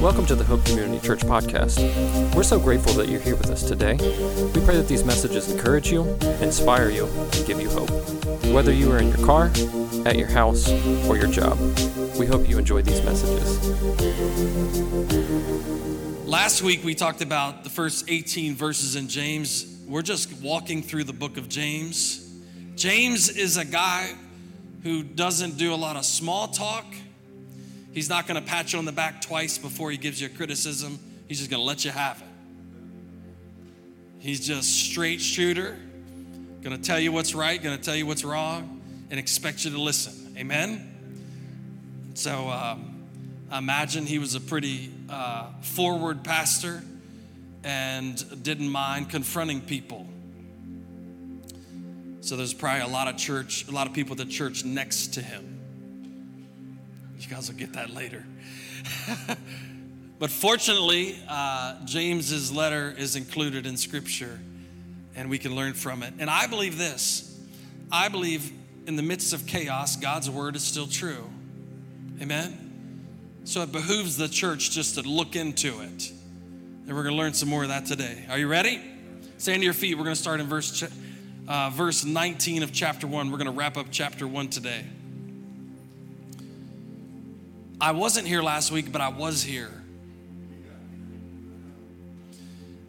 Welcome to the Hope Community Church podcast. We're so grateful that you're here with us today. We pray that these messages encourage you, inspire you, and give you hope. Whether you are in your car, at your house, or your job, we hope you enjoy these messages. Last week we talked about the first 18 verses in James. We're just walking through the book of James. James is a guy who doesn't do a lot of small talk He's not going to pat you on the back twice before he gives you a criticism. He's just going to let you have it. He's just straight shooter, going to tell you what's right, going to tell you what's wrong, and expect you to listen. Amen? So um, I imagine he was a pretty uh, forward pastor and didn't mind confronting people. So there's probably a lot of church, a lot of people at the church next to him. You guys will get that later. but fortunately, uh, James's letter is included in Scripture, and we can learn from it. And I believe this I believe in the midst of chaos, God's word is still true. Amen? So it behooves the church just to look into it. And we're going to learn some more of that today. Are you ready? Stand to your feet. We're going to start in verse, uh, verse 19 of chapter 1. We're going to wrap up chapter 1 today. I wasn't here last week, but I was here.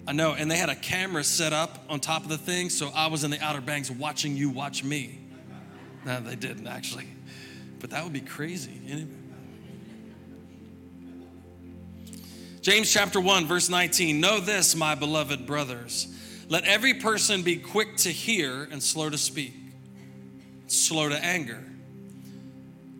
I know, and they had a camera set up on top of the thing, so I was in the Outer Banks watching you watch me. No, they didn't actually, but that would be crazy. James chapter 1, verse 19 Know this, my beloved brothers. Let every person be quick to hear and slow to speak, slow to anger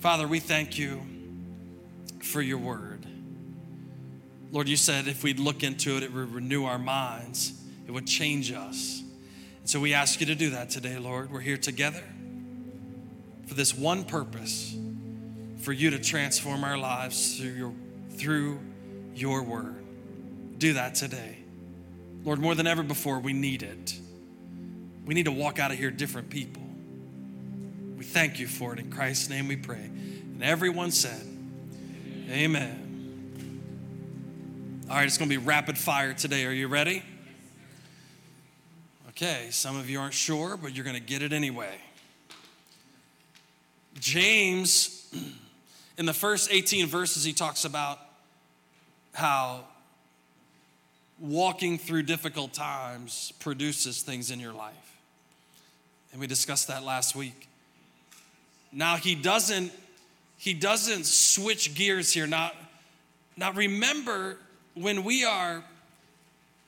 Father, we thank you for your word. Lord, you said if we'd look into it, it would renew our minds, it would change us. And so we ask you to do that today, Lord. We're here together for this one purpose for you to transform our lives through your, through your word. Do that today. Lord, more than ever before, we need it. We need to walk out of here different people. Thank you for it. In Christ's name we pray. And everyone said, Amen. All right, it's going to be rapid fire today. Are you ready? Okay, some of you aren't sure, but you're going to get it anyway. James, in the first 18 verses, he talks about how walking through difficult times produces things in your life. And we discussed that last week. Now he doesn't he doesn't switch gears here. Now now remember when we are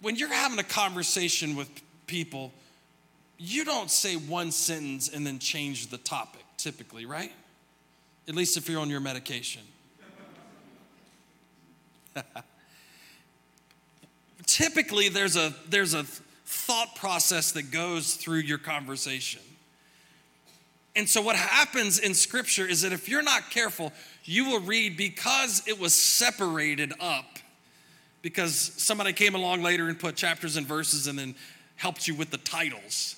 when you're having a conversation with people, you don't say one sentence and then change the topic typically, right? At least if you're on your medication. typically there's a there's a thought process that goes through your conversation. And so, what happens in scripture is that if you're not careful, you will read because it was separated up, because somebody came along later and put chapters and verses and then helped you with the titles.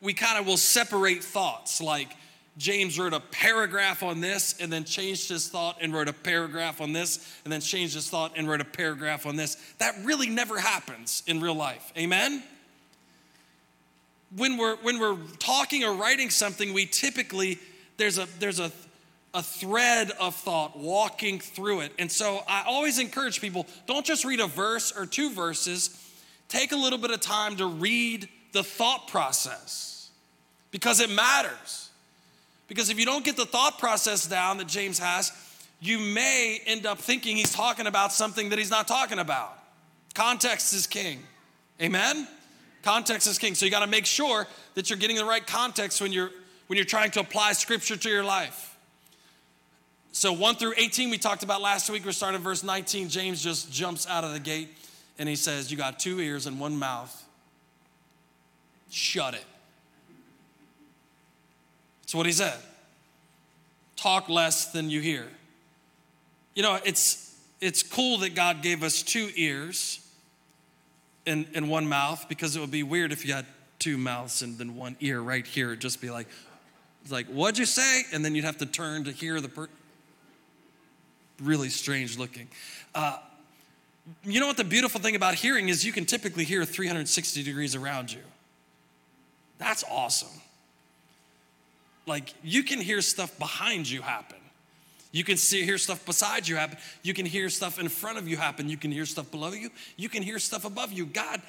We kind of will separate thoughts, like James wrote a paragraph on this and then changed his thought and wrote a paragraph on this and then changed his thought and wrote a paragraph on this. That really never happens in real life. Amen? When we're when we're talking or writing something we typically there's a there's a a thread of thought walking through it. And so I always encourage people don't just read a verse or two verses, take a little bit of time to read the thought process because it matters. Because if you don't get the thought process down that James has, you may end up thinking he's talking about something that he's not talking about. Context is king. Amen? Context is king. So you got to make sure that you're getting the right context when you're when you're trying to apply scripture to your life. So 1 through 18 we talked about last week. We're starting verse 19. James just jumps out of the gate and he says, "You got two ears and one mouth. Shut it." That's what he said. Talk less than you hear. You know, it's it's cool that God gave us two ears and, and one mouth because it would be weird if you had two mouths and then one ear right here. It'd just be like, like, what'd you say? And then you'd have to turn to hear the per- really strange looking. Uh, you know what the beautiful thing about hearing is you can typically hear 360 degrees around you. That's awesome. Like you can hear stuff behind you happen. You can see, hear stuff beside you happen. You can hear stuff in front of you happen. You can hear stuff below you. You can hear stuff above you. God,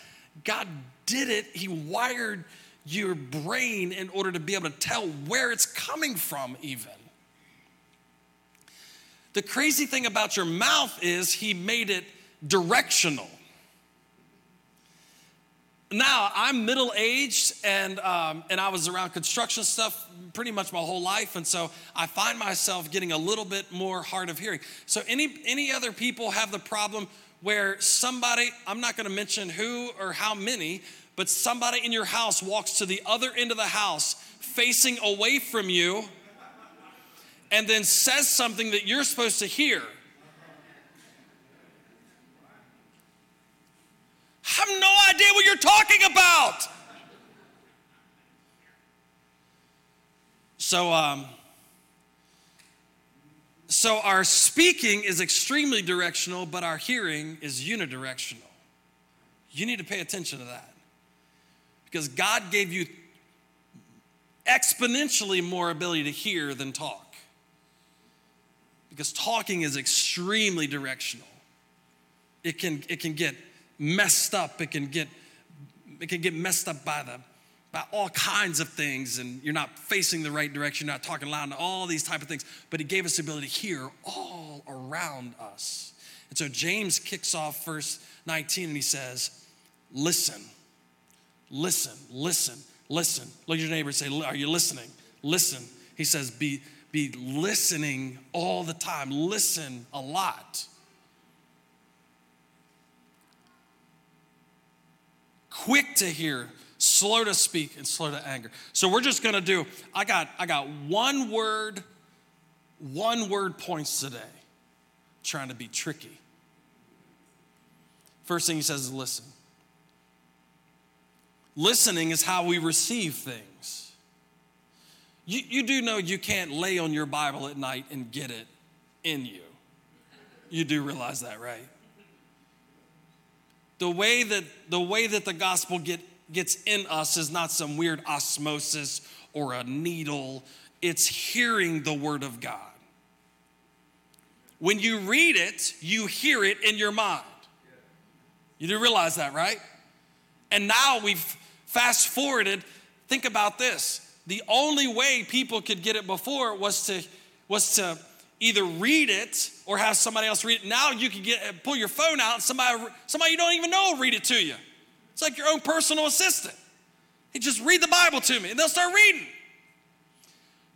God did it. He wired your brain in order to be able to tell where it's coming from, even. The crazy thing about your mouth is He made it directional now I'm middle aged and um, and I was around construction stuff pretty much my whole life, and so I find myself getting a little bit more hard of hearing. So any any other people have the problem where somebody I'm not going to mention who or how many, but somebody in your house walks to the other end of the house facing away from you, and then says something that you're supposed to hear. have no idea what you're talking about. So, um, so our speaking is extremely directional, but our hearing is unidirectional. You need to pay attention to that because God gave you exponentially more ability to hear than talk. Because talking is extremely directional. It can, it can get messed up. It can get it can get messed up by the by all kinds of things and you're not facing the right direction, you're not talking loud and all these type of things. But he gave us the ability to hear all around us. And so James kicks off verse 19 and he says, Listen, listen, listen, listen. Look at your neighbor and say, Are you listening? Listen. He says, Be be listening all the time. Listen a lot. Quick to hear, slow to speak, and slow to anger. So we're just gonna do, I got, I got one word, one word points today. trying to be tricky. First thing he says is listen. Listening is how we receive things. You, you do know you can't lay on your Bible at night and get it in you. You do realize that, right? The way that the way that the gospel get, gets in us is not some weird osmosis or a needle. It's hearing the word of god. When you read it you hear it in your mind. You do realize that right? And now we've fast forwarded. Think about this. The only way people could get it before was to was to either read it or have somebody else read it. Now you can get pull your phone out and somebody somebody you don't even know will read it to you. It's like your own personal assistant. He just read the Bible to me and they'll start reading.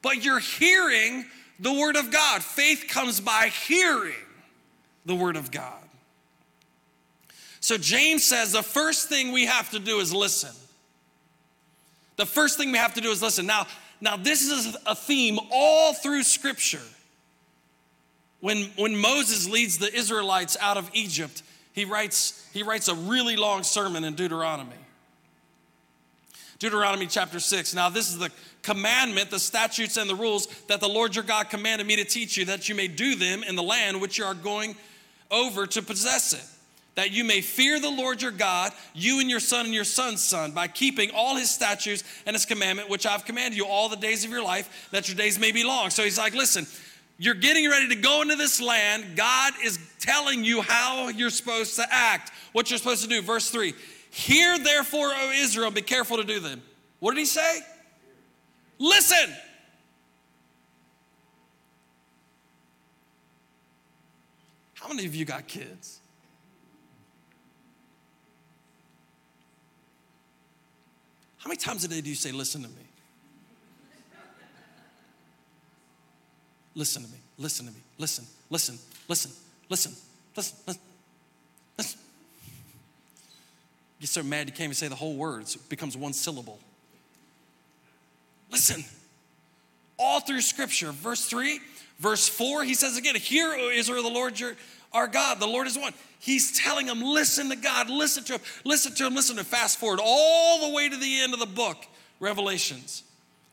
But you're hearing the word of God. Faith comes by hearing the word of God. So James says the first thing we have to do is listen. The first thing we have to do is listen. Now, now this is a theme all through scripture. When, when Moses leads the Israelites out of Egypt, he writes, he writes a really long sermon in Deuteronomy. Deuteronomy chapter 6. Now, this is the commandment, the statutes, and the rules that the Lord your God commanded me to teach you, that you may do them in the land which you are going over to possess it. That you may fear the Lord your God, you and your son and your son's son, by keeping all his statutes and his commandment, which I've commanded you all the days of your life, that your days may be long. So he's like, listen, You're getting ready to go into this land. God is telling you how you're supposed to act, what you're supposed to do. Verse 3 Hear therefore, O Israel, be careful to do them. What did he say? Listen. How many of you got kids? How many times a day do you say, Listen to me? Listen to me, listen to me, listen, listen, listen, listen, listen, listen, listen. Get so mad you can't even say the whole words, it becomes one syllable. Listen. All through scripture, verse 3, verse 4, he says again, Hear, O Israel, the Lord your our God, the Lord is one. He's telling them, listen to God, listen to him, listen to him, listen to him. Fast forward all the way to the end of the book, Revelations.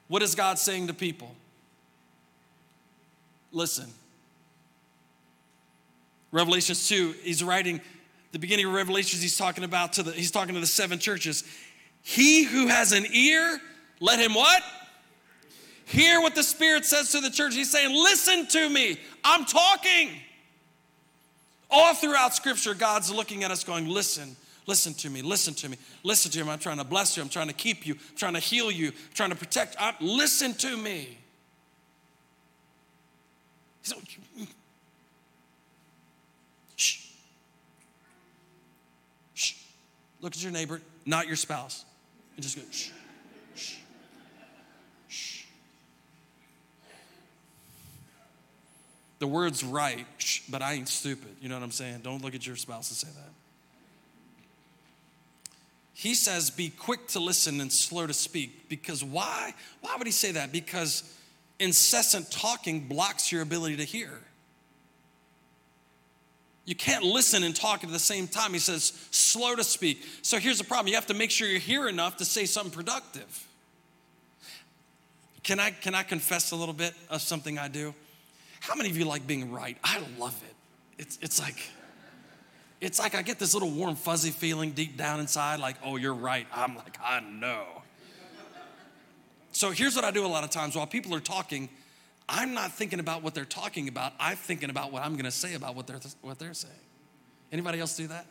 What is God saying to people? Listen. Revelations 2, he's writing the beginning of Revelations, he's talking about to the he's talking to the seven churches. He who has an ear, let him what? Hear what the Spirit says to the church. He's saying, Listen to me. I'm talking. All throughout Scripture, God's looking at us going, Listen, listen to me, listen to me, listen to him. I'm trying to bless you, I'm trying to keep you, I'm trying to heal you, I'm trying to protect. I'm, listen to me. So, shh. Shh. Look at your neighbor, not your spouse, and just go, shh. Shh. The word's right, but I ain't stupid. You know what I'm saying? Don't look at your spouse and say that. He says, be quick to listen and slow to speak. Because why? Why would he say that? Because incessant talking blocks your ability to hear. You can't listen and talk at the same time. He says, slow to speak. So here's the problem you have to make sure you hear enough to say something productive. Can I, can I confess a little bit of something I do? How many of you like being right? I love it. It's, it's like, it's like I get this little warm, fuzzy feeling deep down inside, like, oh, you're right. I'm like, I know. So here's what I do a lot of times while people are talking, I'm not thinking about what they're talking about. I'm thinking about what I'm going to say about what they're what they're saying. Anybody else do that?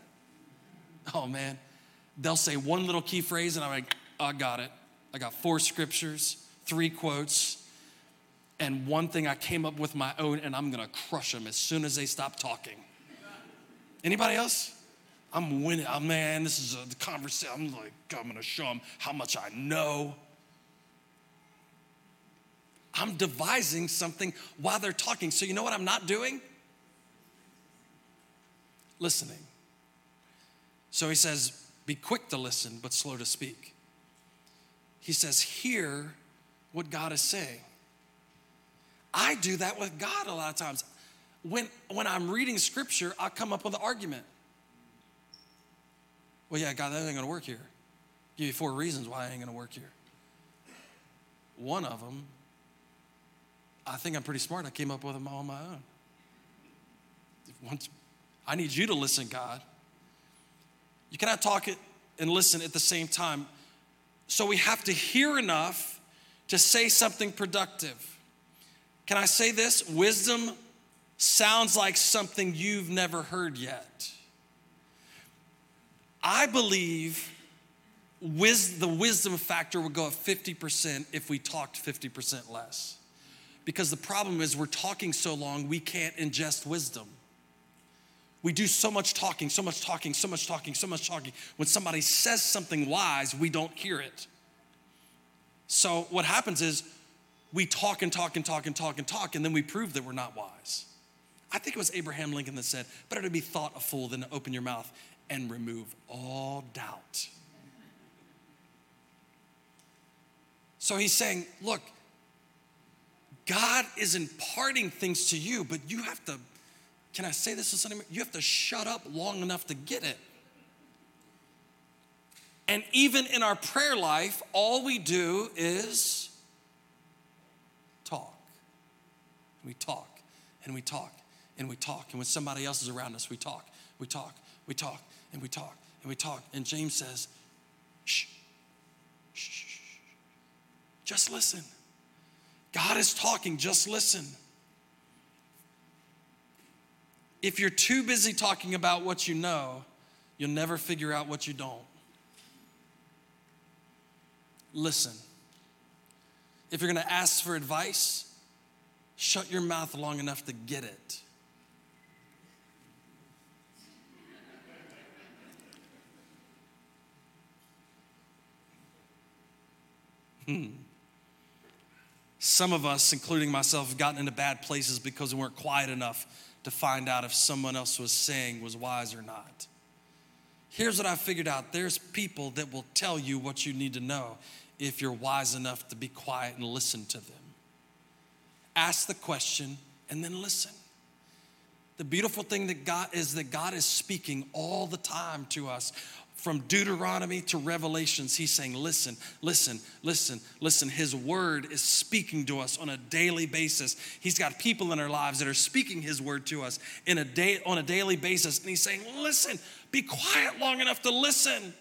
Oh man, they'll say one little key phrase, and I'm like, oh, I got it. I got four scriptures, three quotes, and one thing I came up with my own, and I'm going to crush them as soon as they stop talking. Anybody else? I'm winning. Oh, man, this is a conversation. I'm like, I'm going to show them how much I know. I'm devising something while they're talking. So, you know what I'm not doing? Listening. So he says, Be quick to listen, but slow to speak. He says, Hear what God is saying. I do that with God a lot of times. When, when I'm reading scripture, I come up with an argument. Well, yeah, God, that ain't gonna work here. Give you four reasons why it ain't gonna work here. One of them I think I'm pretty smart. I came up with them all on my own. Once, I need you to listen, God. You cannot talk it and listen at the same time. So we have to hear enough to say something productive. Can I say this? Wisdom sounds like something you've never heard yet. I believe wis- the wisdom factor would go up 50% if we talked 50% less. Because the problem is, we're talking so long, we can't ingest wisdom. We do so much talking, so much talking, so much talking, so much talking. When somebody says something wise, we don't hear it. So, what happens is we talk and talk and talk and talk and talk, and then we prove that we're not wise. I think it was Abraham Lincoln that said, Better to be thought a fool than to open your mouth and remove all doubt. So he's saying, Look, God is imparting things to you, but you have to, can I say this to somebody? You have to shut up long enough to get it. And even in our prayer life, all we do is talk. We talk and we talk and we talk. And when somebody else is around us, we talk, we talk, we talk, and we talk and we talk. And James says, shh, shh, shh, just listen. God is talking, just listen. if you're too busy talking about what you know, you'll never figure out what you don't. Listen. If you're gonna ask for advice, shut your mouth long enough to get it. Hmm. Some of us, including myself, have gotten into bad places because we weren't quiet enough to find out if someone else was saying was wise or not. Here's what I figured out there's people that will tell you what you need to know if you're wise enough to be quiet and listen to them. Ask the question and then listen. The beautiful thing that God is that God is speaking all the time to us from Deuteronomy to Revelations, he's saying, Listen, listen, listen, listen. His word is speaking to us on a daily basis. He's got people in our lives that are speaking his word to us in a day, on a daily basis. And he's saying, Listen, be quiet long enough to listen.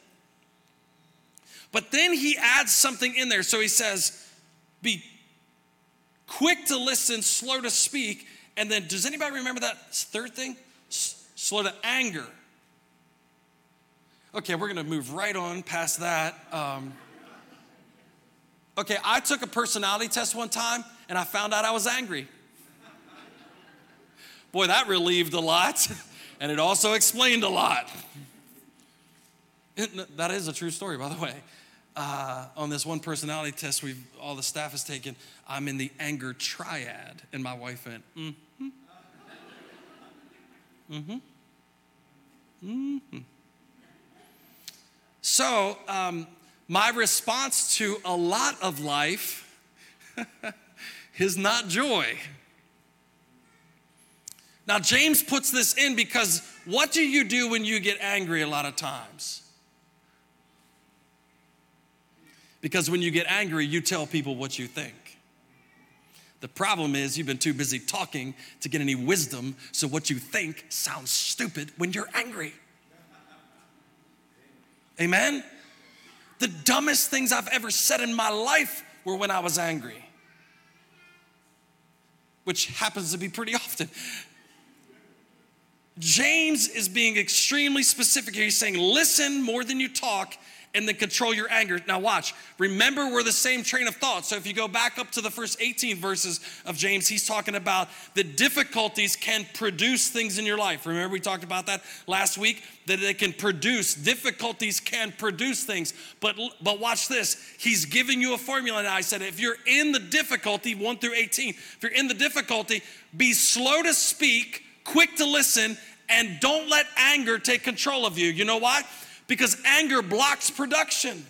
But then he adds something in there. So he says, Be quick to listen, slow to speak. And then, does anybody remember that third thing? S- slow to anger. Okay, we're gonna move right on past that. Um, okay, I took a personality test one time and I found out I was angry. Boy, that relieved a lot, and it also explained a lot. That is a true story, by the way. Uh, on this one personality test we've all the staff has taken, I'm in the anger triad, and my wife went, mm-hmm. Mm-hmm. Mm-hmm. So, um, my response to a lot of life is not joy. Now, James puts this in because what do you do when you get angry a lot of times? Because when you get angry, you tell people what you think. The problem is you've been too busy talking to get any wisdom, so what you think sounds stupid when you're angry. Amen? The dumbest things I've ever said in my life were when I was angry, which happens to be pretty often. James is being extremely specific here. He's saying, listen more than you talk and then control your anger. Now, watch. Remember, we're the same train of thought. So, if you go back up to the first 18 verses of James, he's talking about the difficulties can produce things in your life. Remember, we talked about that last week that they can produce, difficulties can produce things. But, but watch this. He's giving you a formula now. I said, if you're in the difficulty, 1 through 18, if you're in the difficulty, be slow to speak, quick to listen, and don't let anger take control of you. You know why? Because anger blocks production.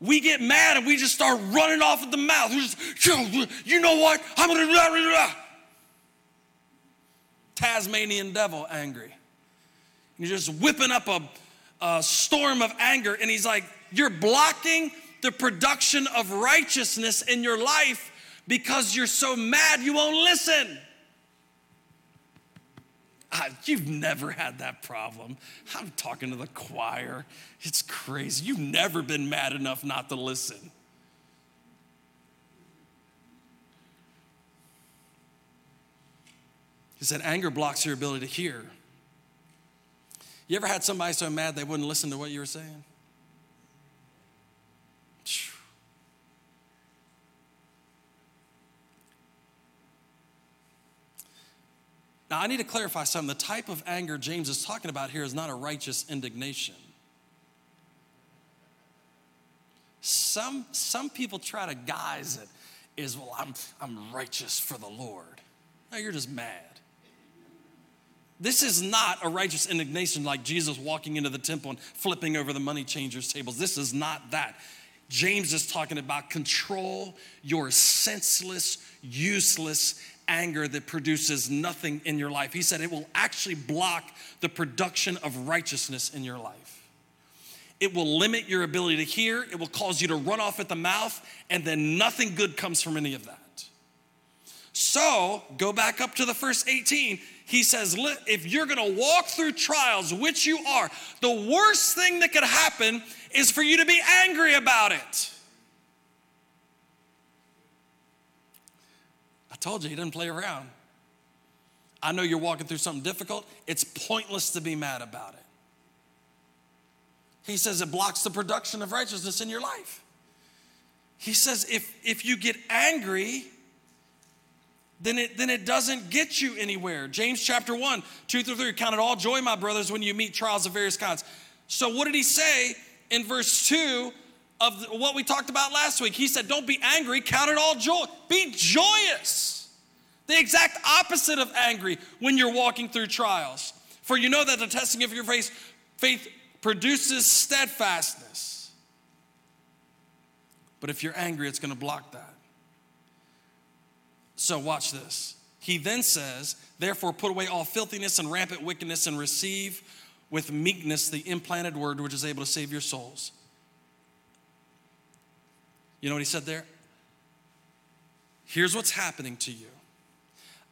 We get mad and we just start running off at the mouth. We just, you know what? I'm gonna. Tasmanian devil angry. You're just whipping up a, a storm of anger, and he's like, You're blocking the production of righteousness in your life because you're so mad you won't listen. You've never had that problem. I'm talking to the choir. It's crazy. You've never been mad enough not to listen. He said, anger blocks your ability to hear. You ever had somebody so mad they wouldn't listen to what you were saying? Now, I need to clarify something. The type of anger James is talking about here is not a righteous indignation. Some, some people try to guise it is, well, I'm, I'm righteous for the Lord. No, you're just mad. This is not a righteous indignation like Jesus walking into the temple and flipping over the money changers' tables. This is not that. James is talking about control your senseless, useless anger that produces nothing in your life. He said it will actually block the production of righteousness in your life. It will limit your ability to hear, it will cause you to run off at the mouth, and then nothing good comes from any of that. So, go back up to the first 18. He says, if you're gonna walk through trials, which you are, the worst thing that could happen is for you to be angry about it. Told you he doesn't play around. I know you're walking through something difficult. It's pointless to be mad about it. He says it blocks the production of righteousness in your life. He says if, if you get angry, then it, then it doesn't get you anywhere. James chapter 1, 2 through 3, count it all joy, my brothers, when you meet trials of various kinds. So, what did he say in verse 2 of what we talked about last week? He said, Don't be angry, count it all joy. Be joyous. The exact opposite of angry when you're walking through trials. For you know that the testing of your faith, faith produces steadfastness. But if you're angry, it's going to block that. So, watch this. He then says, Therefore, put away all filthiness and rampant wickedness and receive with meekness the implanted word which is able to save your souls. You know what he said there? Here's what's happening to you.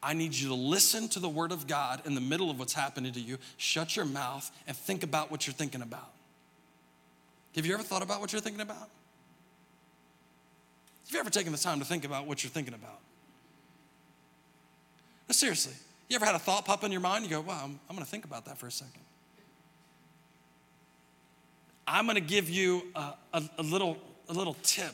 I need you to listen to the word of God in the middle of what's happening to you. Shut your mouth and think about what you're thinking about. Have you ever thought about what you're thinking about? Have you ever taken the time to think about what you're thinking about? No, seriously. You ever had a thought pop in your mind? You go, wow, I'm, I'm going to think about that for a second. I'm going to give you a, a, a, little, a little tip.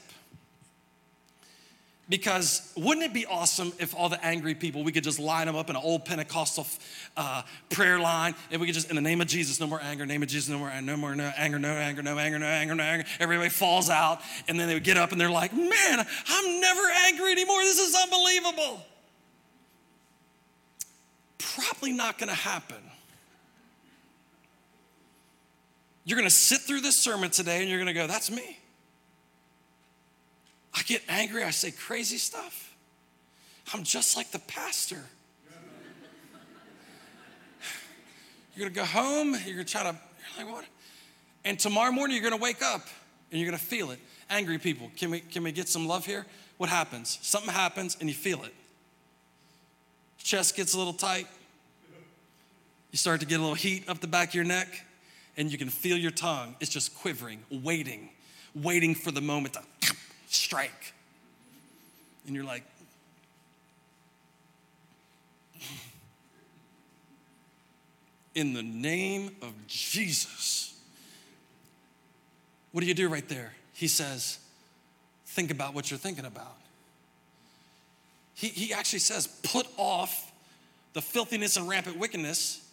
Because wouldn't it be awesome if all the angry people, we could just line them up in an old Pentecostal uh, prayer line and we could just, in the name of Jesus, no more anger, name of Jesus, no more, no more no anger, no anger, no anger, no anger, no anger. Everybody falls out and then they would get up and they're like, man, I'm never angry anymore. This is unbelievable. Probably not gonna happen. You're gonna sit through this sermon today and you're gonna go, that's me. I get angry, I say crazy stuff. I'm just like the pastor. You're gonna go home, you're gonna try to, you're like, what? And tomorrow morning you're gonna wake up and you're gonna feel it. Angry people, can we, can we get some love here? What happens? Something happens and you feel it. Chest gets a little tight. You start to get a little heat up the back of your neck, and you can feel your tongue. It's just quivering, waiting, waiting for the moment to strike. And you're like, in the name of Jesus. What do you do right there? He says, think about what you're thinking about. He, he actually says, put off the filthiness and rampant wickedness.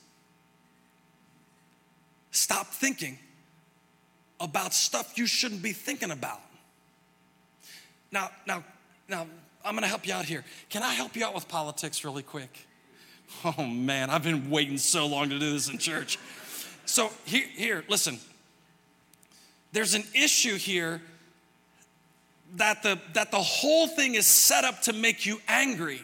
Stop thinking about stuff you shouldn't be thinking about. Now, now, now, I'm gonna help you out here. Can I help you out with politics really quick? Oh man, I've been waiting so long to do this in church. So here, here, listen. There's an issue here that the, that the whole thing is set up to make you angry.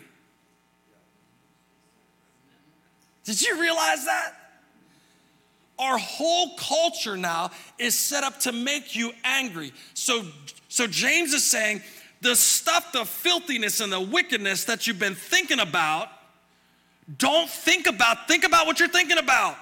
Did you realize that? Our whole culture now is set up to make you angry. So, so James is saying the stuff, the filthiness and the wickedness that you've been thinking about, don't think about, think about what you're thinking about.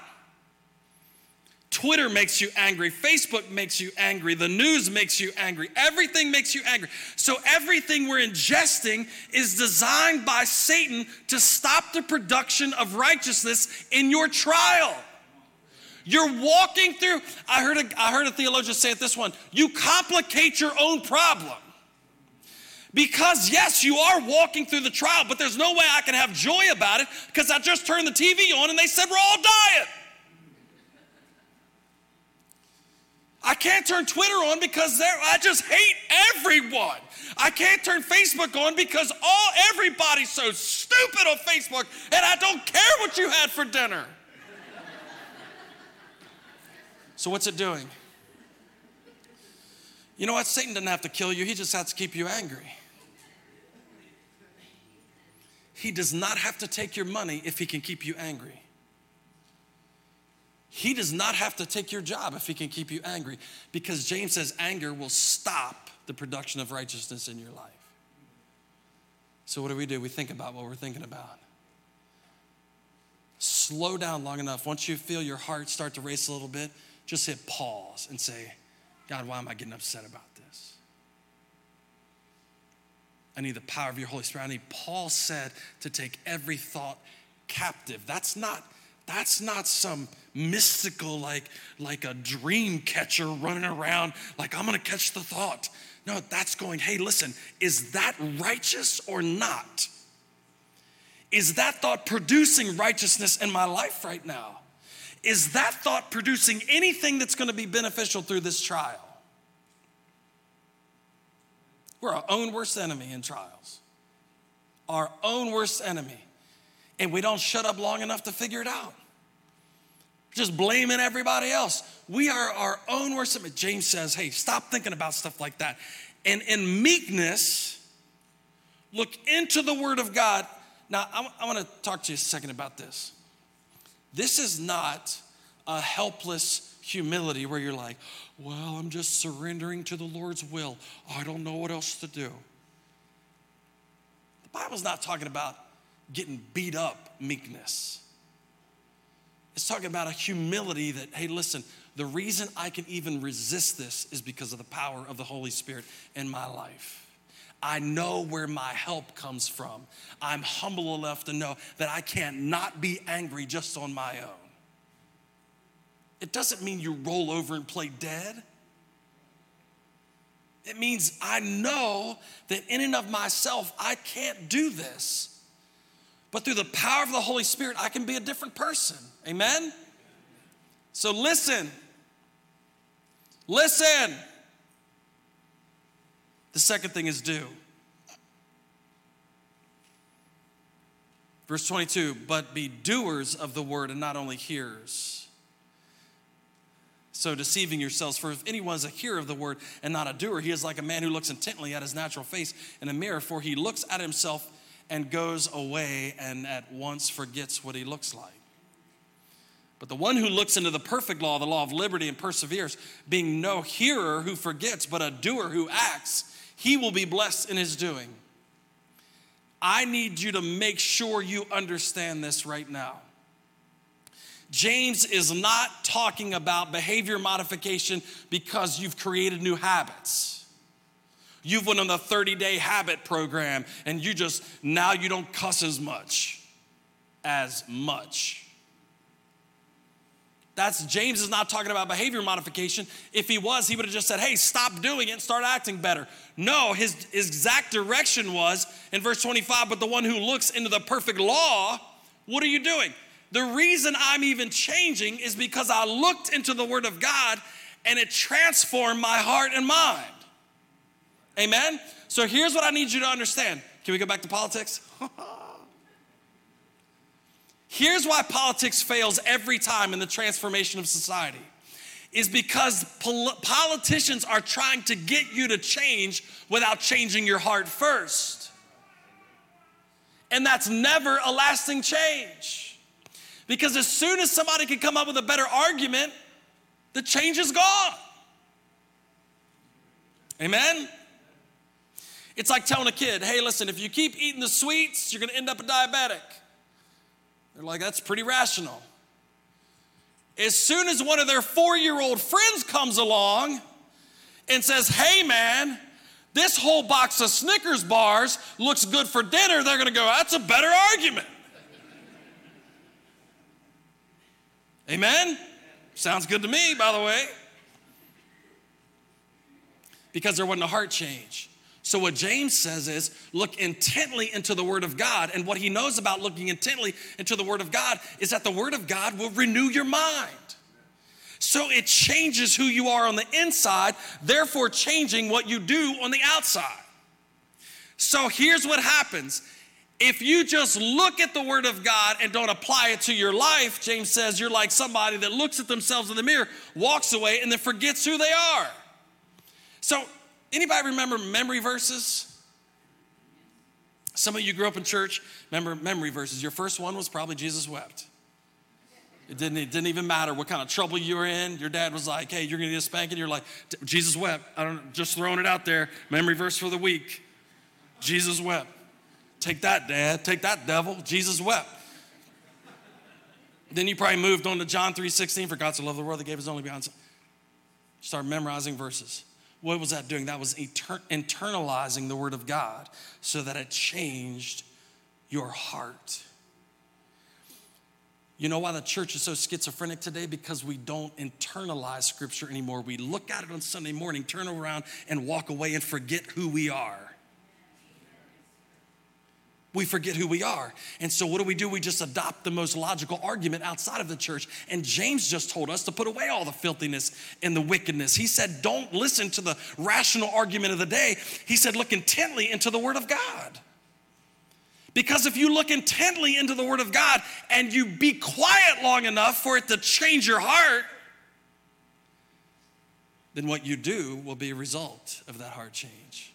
Twitter makes you angry. Facebook makes you angry. The news makes you angry. Everything makes you angry. So, everything we're ingesting is designed by Satan to stop the production of righteousness in your trial. You're walking through, I heard, a, I heard a theologian say it this one you complicate your own problem. Because, yes, you are walking through the trial, but there's no way I can have joy about it because I just turned the TV on and they said we're all dying. I can't turn Twitter on because there I just hate everyone. I can't turn Facebook on because all everybody's so stupid on Facebook and I don't care what you had for dinner. so what's it doing? You know what? Satan doesn't have to kill you. He just has to keep you angry. He does not have to take your money if he can keep you angry. He does not have to take your job if he can keep you angry because James says anger will stop the production of righteousness in your life. So, what do we do? We think about what we're thinking about. Slow down long enough. Once you feel your heart start to race a little bit, just hit pause and say, God, why am I getting upset about this? I need the power of your Holy Spirit. I need, Paul said, to take every thought captive. That's not that's not some mystical like like a dream catcher running around like I'm to catch the thought. No, that's going, "Hey, listen, is that righteous or not?" Is that thought producing righteousness in my life right now? Is that thought producing anything that's to be beneficial through this trial? We're our own worst enemy in trials, our own worst enemy. And we don't shut up long enough to figure it out. Just blaming everybody else. We are our own worst enemy. James says, hey, stop thinking about stuff like that. And in meekness, look into the Word of God. Now, I, I want to talk to you a second about this. This is not a helpless humility where you're like, well, I'm just surrendering to the Lord's will. I don't know what else to do. The Bible's not talking about getting beat up meekness. It's talking about a humility that, hey, listen, the reason I can even resist this is because of the power of the Holy Spirit in my life. I know where my help comes from. I'm humble enough to know that I can't not be angry just on my own. It doesn't mean you roll over and play dead. It means I know that in and of myself, I can't do this. But through the power of the Holy Spirit, I can be a different person. Amen? So listen. Listen. The second thing is do. Verse 22 but be doers of the word and not only hearers. So, deceiving yourselves, for if anyone is a hearer of the word and not a doer, he is like a man who looks intently at his natural face in a mirror, for he looks at himself and goes away and at once forgets what he looks like. But the one who looks into the perfect law, the law of liberty, and perseveres, being no hearer who forgets, but a doer who acts, he will be blessed in his doing. I need you to make sure you understand this right now. James is not talking about behavior modification because you've created new habits. You've went on the 30 day habit program and you just, now you don't cuss as much. As much. That's James is not talking about behavior modification. If he was, he would have just said, hey, stop doing it start acting better. No, his, his exact direction was in verse 25, but the one who looks into the perfect law, what are you doing? The reason I'm even changing is because I looked into the Word of God and it transformed my heart and mind. Amen? So here's what I need you to understand. Can we go back to politics? here's why politics fails every time in the transformation of society is because pol- politicians are trying to get you to change without changing your heart first. And that's never a lasting change. Because as soon as somebody can come up with a better argument, the change is gone. Amen? It's like telling a kid, hey, listen, if you keep eating the sweets, you're gonna end up a diabetic. They're like, that's pretty rational. As soon as one of their four year old friends comes along and says, hey, man, this whole box of Snickers bars looks good for dinner, they're gonna go, that's a better argument. Amen? Sounds good to me, by the way. Because there wasn't a heart change. So, what James says is look intently into the Word of God. And what he knows about looking intently into the Word of God is that the Word of God will renew your mind. So, it changes who you are on the inside, therefore, changing what you do on the outside. So, here's what happens if you just look at the Word of God and don't apply it to your life, James says you're like somebody that looks at themselves in the mirror, walks away, and then forgets who they are. So, anybody remember memory verses? Some of you grew up in church, remember memory verses. Your first one was probably Jesus wept. It didn't, it didn't even matter what kind of trouble you were in. Your dad was like, hey, you're gonna get a spanking. You're like, Jesus wept. I don't just throwing it out there. Memory verse for the week. Jesus wept. Take that, Dad. Take that, devil. Jesus wept. Then you probably moved on to John 3:16. For God so loved the world that gave his only begotten son. Start memorizing verses. What was that doing? That was internalizing the word of God so that it changed your heart. You know why the church is so schizophrenic today? Because we don't internalize scripture anymore. We look at it on Sunday morning, turn around, and walk away and forget who we are we forget who we are. And so, what do we do? We just adopt the most logical argument outside of the church. And James just told us to put away all the filthiness and the wickedness. He said, Don't listen to the rational argument of the day. He said, Look intently into the Word of God. Because if you look intently into the Word of God and you be quiet long enough for it to change your heart, then what you do will be a result of that heart change.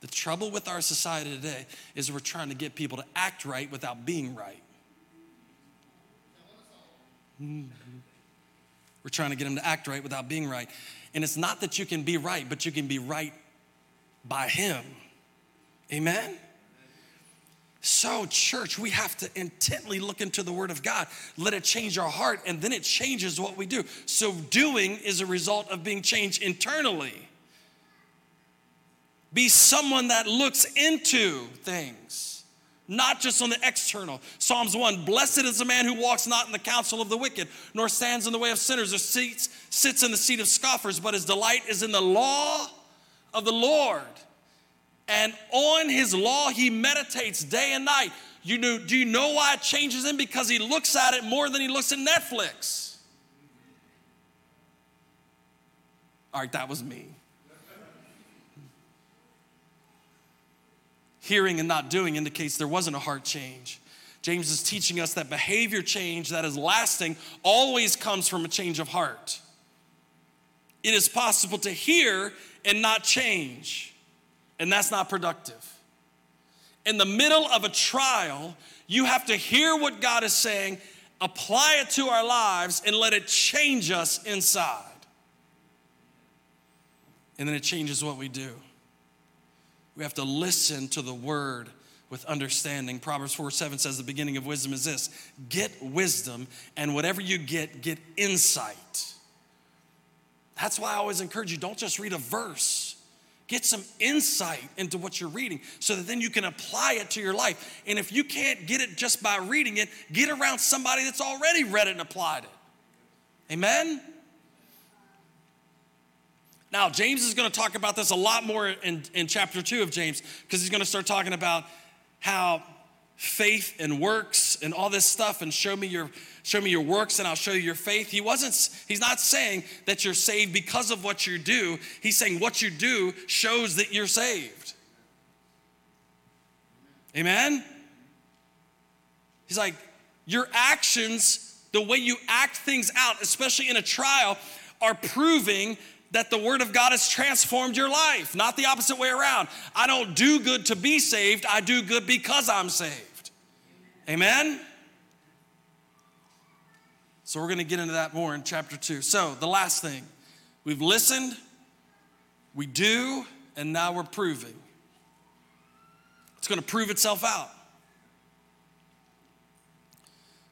The trouble with our society today is we're trying to get people to act right without being right. Mm-hmm. We're trying to get them to act right without being right. And it's not that you can be right, but you can be right by Him. Amen? So, church, we have to intently look into the Word of God, let it change our heart, and then it changes what we do. So, doing is a result of being changed internally. Be someone that looks into things, not just on the external. Psalms 1 Blessed is the man who walks not in the counsel of the wicked, nor stands in the way of sinners, or seats, sits in the seat of scoffers, but his delight is in the law of the Lord. And on his law he meditates day and night. You know, do you know why it changes him? Because he looks at it more than he looks at Netflix. All right, that was me. Hearing and not doing indicates there wasn't a heart change. James is teaching us that behavior change that is lasting always comes from a change of heart. It is possible to hear and not change, and that's not productive. In the middle of a trial, you have to hear what God is saying, apply it to our lives, and let it change us inside. And then it changes what we do. We have to listen to the word with understanding. Proverbs 4 7 says, The beginning of wisdom is this get wisdom, and whatever you get, get insight. That's why I always encourage you don't just read a verse. Get some insight into what you're reading so that then you can apply it to your life. And if you can't get it just by reading it, get around somebody that's already read it and applied it. Amen? Now, James is going to talk about this a lot more in, in chapter two of James because he's going to start talking about how faith and works and all this stuff and show me your show me your works and I'll show you your faith. He wasn't he's not saying that you're saved because of what you do. He's saying what you do shows that you're saved. Amen. He's like your actions, the way you act things out, especially in a trial, are proving that the Word of God has transformed your life, not the opposite way around. I don't do good to be saved, I do good because I'm saved. Amen? So we're going to get into that more in chapter 2. So, the last thing we've listened, we do, and now we're proving. It's going to prove itself out.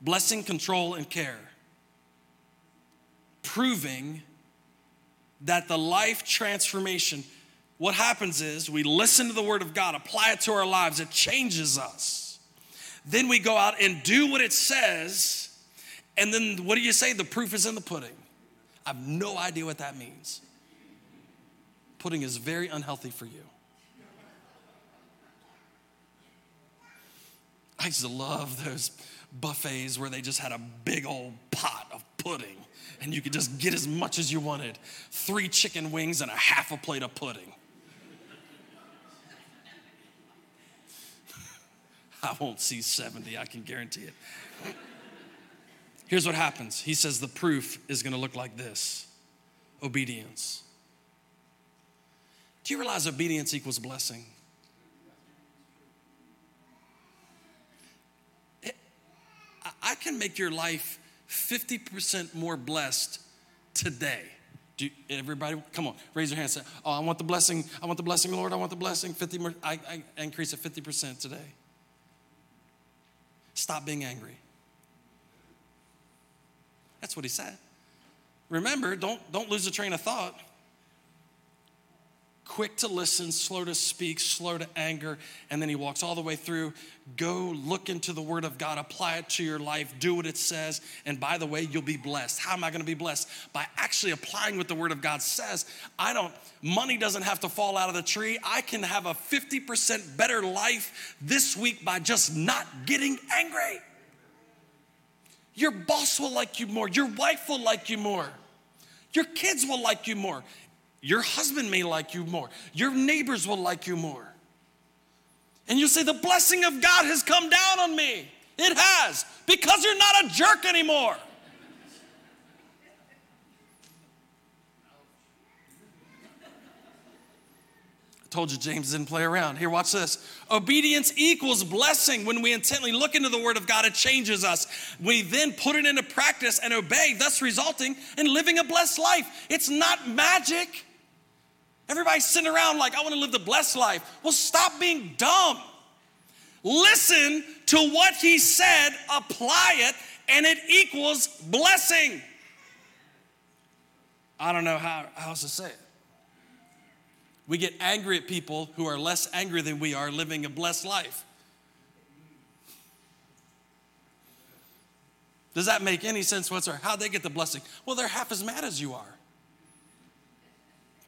blessing, control, and care. Proving that the life transformation, what happens is we listen to the Word of God, apply it to our lives, it changes us. Then we go out and do what it says, and then what do you say? The proof is in the pudding. I have no idea what that means. Pudding is very unhealthy for you. I to love those buffets where they just had a big old pot of pudding and you could just get as much as you wanted three chicken wings and a half a plate of pudding. I won't see 70, I can guarantee it. Here's what happens He says the proof is gonna look like this obedience. Do you realize obedience equals blessing? Can make your life 50% more blessed today. Do you, everybody, come on, raise your hand. Say, "Oh, I want the blessing. I want the blessing, Lord. I want the blessing. 50. More, I, I increase it 50% today. Stop being angry. That's what he said. Remember, don't don't lose the train of thought quick to listen, slow to speak, slow to anger. And then he walks all the way through. Go look into the word of God, apply it to your life, do what it says. And by the way, you'll be blessed. How am I going to be blessed? By actually applying what the word of God says. I don't, money doesn't have to fall out of the tree. I can have a 50% better life this week by just not getting angry. Your boss will like you more. Your wife will like you more. Your kids will like you more. Your husband may like you more. Your neighbors will like you more. And you say, The blessing of God has come down on me. It has, because you're not a jerk anymore. I told you James didn't play around. Here, watch this. Obedience equals blessing. When we intently look into the Word of God, it changes us. We then put it into practice and obey, thus resulting in living a blessed life. It's not magic. Everybody's sitting around like, I want to live the blessed life. Well, stop being dumb. Listen to what he said, apply it, and it equals blessing. I don't know how, how else to say it. We get angry at people who are less angry than we are living a blessed life. Does that make any sense whatsoever? How'd they get the blessing? Well, they're half as mad as you are.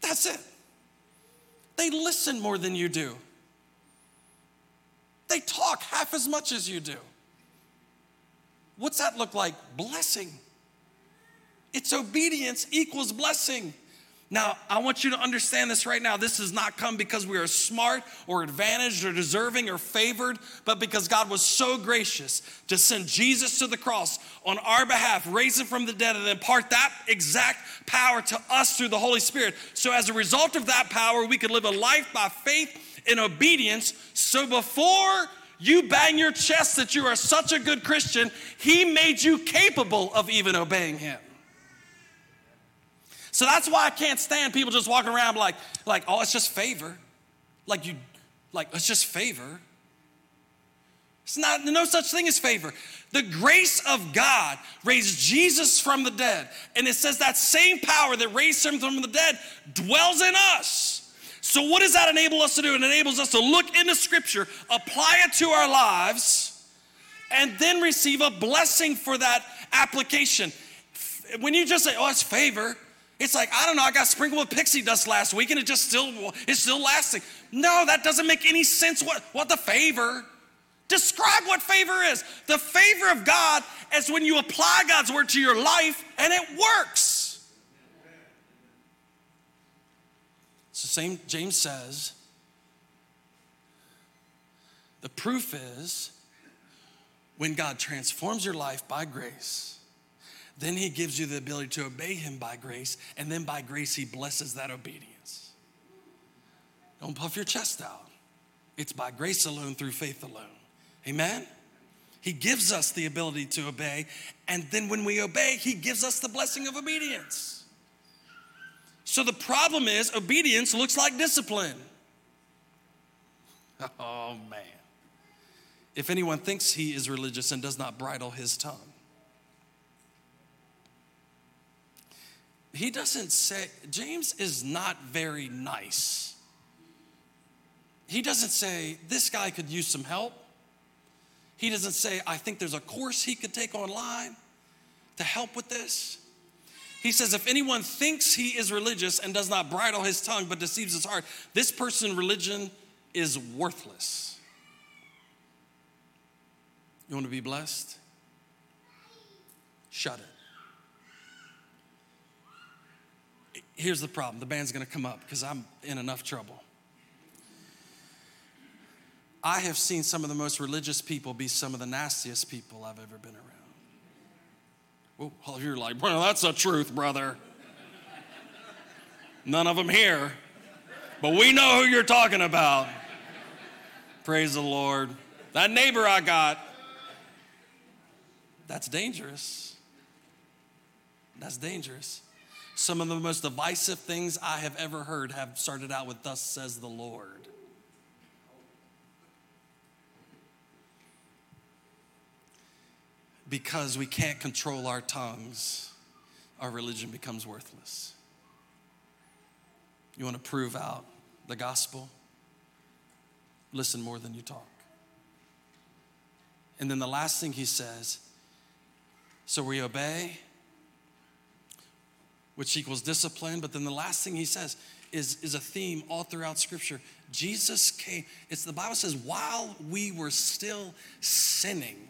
That's it. They listen more than you do. They talk half as much as you do. What's that look like? Blessing. It's obedience equals blessing. Now, I want you to understand this right now. This does not come because we are smart or advantaged or deserving or favored, but because God was so gracious to send Jesus to the cross on our behalf, raise him from the dead, and impart that exact power to us through the Holy Spirit. So, as a result of that power, we could live a life by faith in obedience. So, before you bang your chest that you are such a good Christian, he made you capable of even obeying him. So that's why I can't stand people just walking around like, like, oh, it's just favor. Like you, like, it's just favor. It's not, no such thing as favor. The grace of God raised Jesus from the dead. And it says that same power that raised him from the dead dwells in us. So, what does that enable us to do? It enables us to look into Scripture, apply it to our lives, and then receive a blessing for that application. When you just say, oh, it's favor, it's like, I don't know, I got sprinkled with pixie dust last week and it just still, it's still lasting. No, that doesn't make any sense. What, what the favor? Describe what favor is. The favor of God is when you apply God's word to your life and it works. It's the same, James says. The proof is when God transforms your life by grace then he gives you the ability to obey him by grace, and then by grace, he blesses that obedience. Don't puff your chest out. It's by grace alone, through faith alone. Amen? He gives us the ability to obey, and then when we obey, he gives us the blessing of obedience. So the problem is, obedience looks like discipline. Oh, man. If anyone thinks he is religious and does not bridle his tongue, he doesn't say, James is not very nice. He doesn't say, this guy could use some help. He doesn't say, I think there's a course he could take online to help with this. He says, if anyone thinks he is religious and does not bridle his tongue but deceives his heart, this person religion is worthless. You want to be blessed? Shut it. Here's the problem the band's gonna come up because I'm in enough trouble. I have seen some of the most religious people be some of the nastiest people I've ever been around. Oh, you're like, well, that's the truth, brother. None of them here, but we know who you're talking about. Praise the Lord. That neighbor I got, That's dangerous. That's dangerous. Some of the most divisive things I have ever heard have started out with, Thus says the Lord. Because we can't control our tongues, our religion becomes worthless. You want to prove out the gospel? Listen more than you talk. And then the last thing he says so we obey, which equals discipline. But then the last thing he says is, is a theme all throughout Scripture. Jesus came, it's the Bible says, while we were still sinning,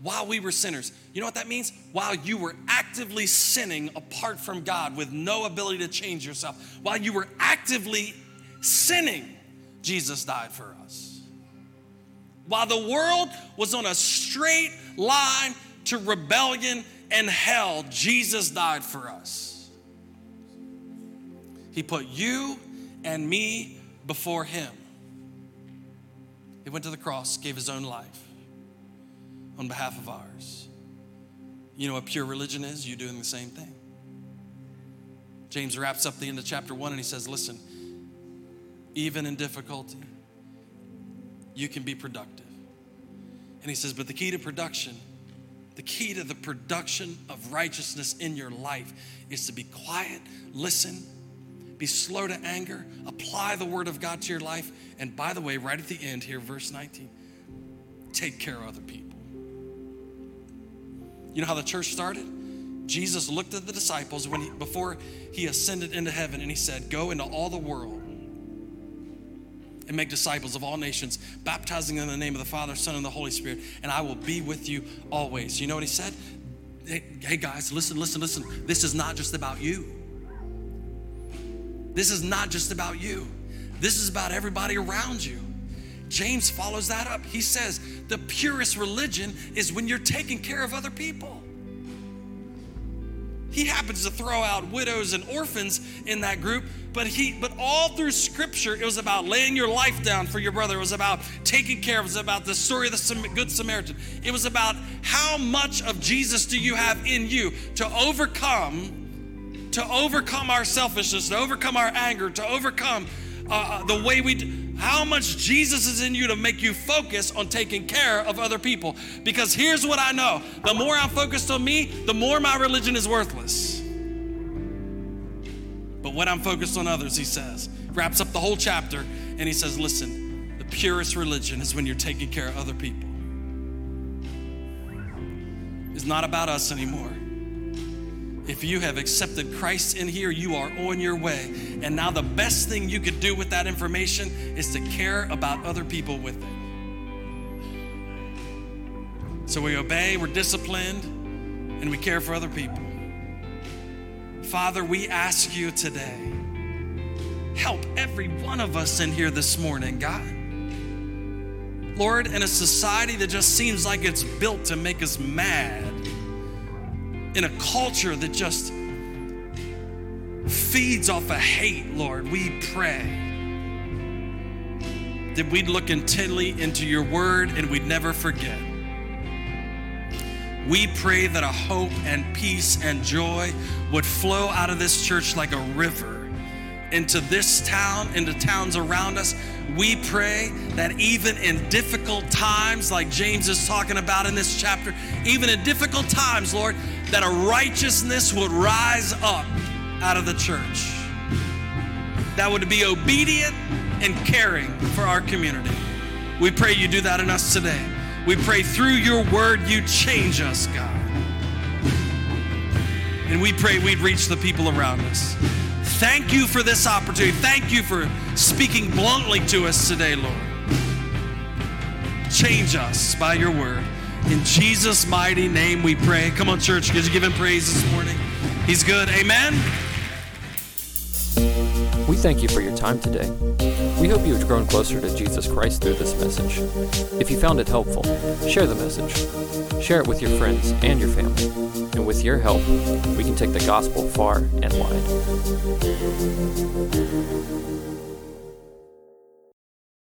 while we were sinners. You know what that means? While you were actively sinning apart from God with no ability to change yourself, while you were actively sinning, Jesus died for us. While the world was on a straight line to rebellion and hell, Jesus died for us. He put you and me before Him. He went to the cross, gave His own life on behalf of ours. You know what pure religion is? You doing the same thing. James wraps up the end of chapter one and he says, Listen, even in difficulty, you can be productive. And he says, But the key to production the key to the production of righteousness in your life is to be quiet, listen, be slow to anger, apply the word of God to your life. And by the way, right at the end here, verse 19, take care of other people. You know how the church started? Jesus looked at the disciples when he, before he ascended into heaven and he said, Go into all the world and make disciples of all nations, baptizing them in the name of the Father, Son, and the Holy Spirit, and I will be with you always. You know what he said? Hey, hey guys, listen, listen, listen. This is not just about you. This is not just about you. This is about everybody around you. James follows that up. He says, the purest religion is when you're taking care of other people. He happens to throw out widows and orphans in that group, but he but all through scripture it was about laying your life down for your brother. It was about taking care of, it was about the story of the good Samaritan. It was about how much of Jesus do you have in you to overcome to overcome our selfishness, to overcome our anger, to overcome uh, uh the way we how much Jesus is in you to make you focus on taking care of other people. Because here's what I know the more I'm focused on me, the more my religion is worthless. But when I'm focused on others, he says, wraps up the whole chapter, and he says, Listen, the purest religion is when you're taking care of other people. It's not about us anymore. If you have accepted Christ in here, you are on your way. And now the best thing you could do with that information is to care about other people with it. So we obey, we're disciplined, and we care for other people. Father, we ask you today, help every one of us in here this morning, God. Lord, in a society that just seems like it's built to make us mad, in a culture that just feeds off of hate, Lord, we pray that we'd look intently into your word and we'd never forget. We pray that a hope and peace and joy would flow out of this church like a river into this town, into towns around us. We pray that even in difficult times, like James is talking about in this chapter, even in difficult times, Lord, that a righteousness would rise up out of the church that would be obedient and caring for our community. We pray you do that in us today. We pray through your word you change us, God. And we pray we'd reach the people around us. Thank you for this opportunity. Thank you for speaking bluntly to us today, Lord. Change us by your word. In Jesus' mighty name we pray. Come on, church, could you give him praise this morning? He's good. Amen. We thank you for your time today. We hope you have grown closer to Jesus Christ through this message. If you found it helpful, share the message. Share it with your friends and your family. And with your help, we can take the gospel far and wide.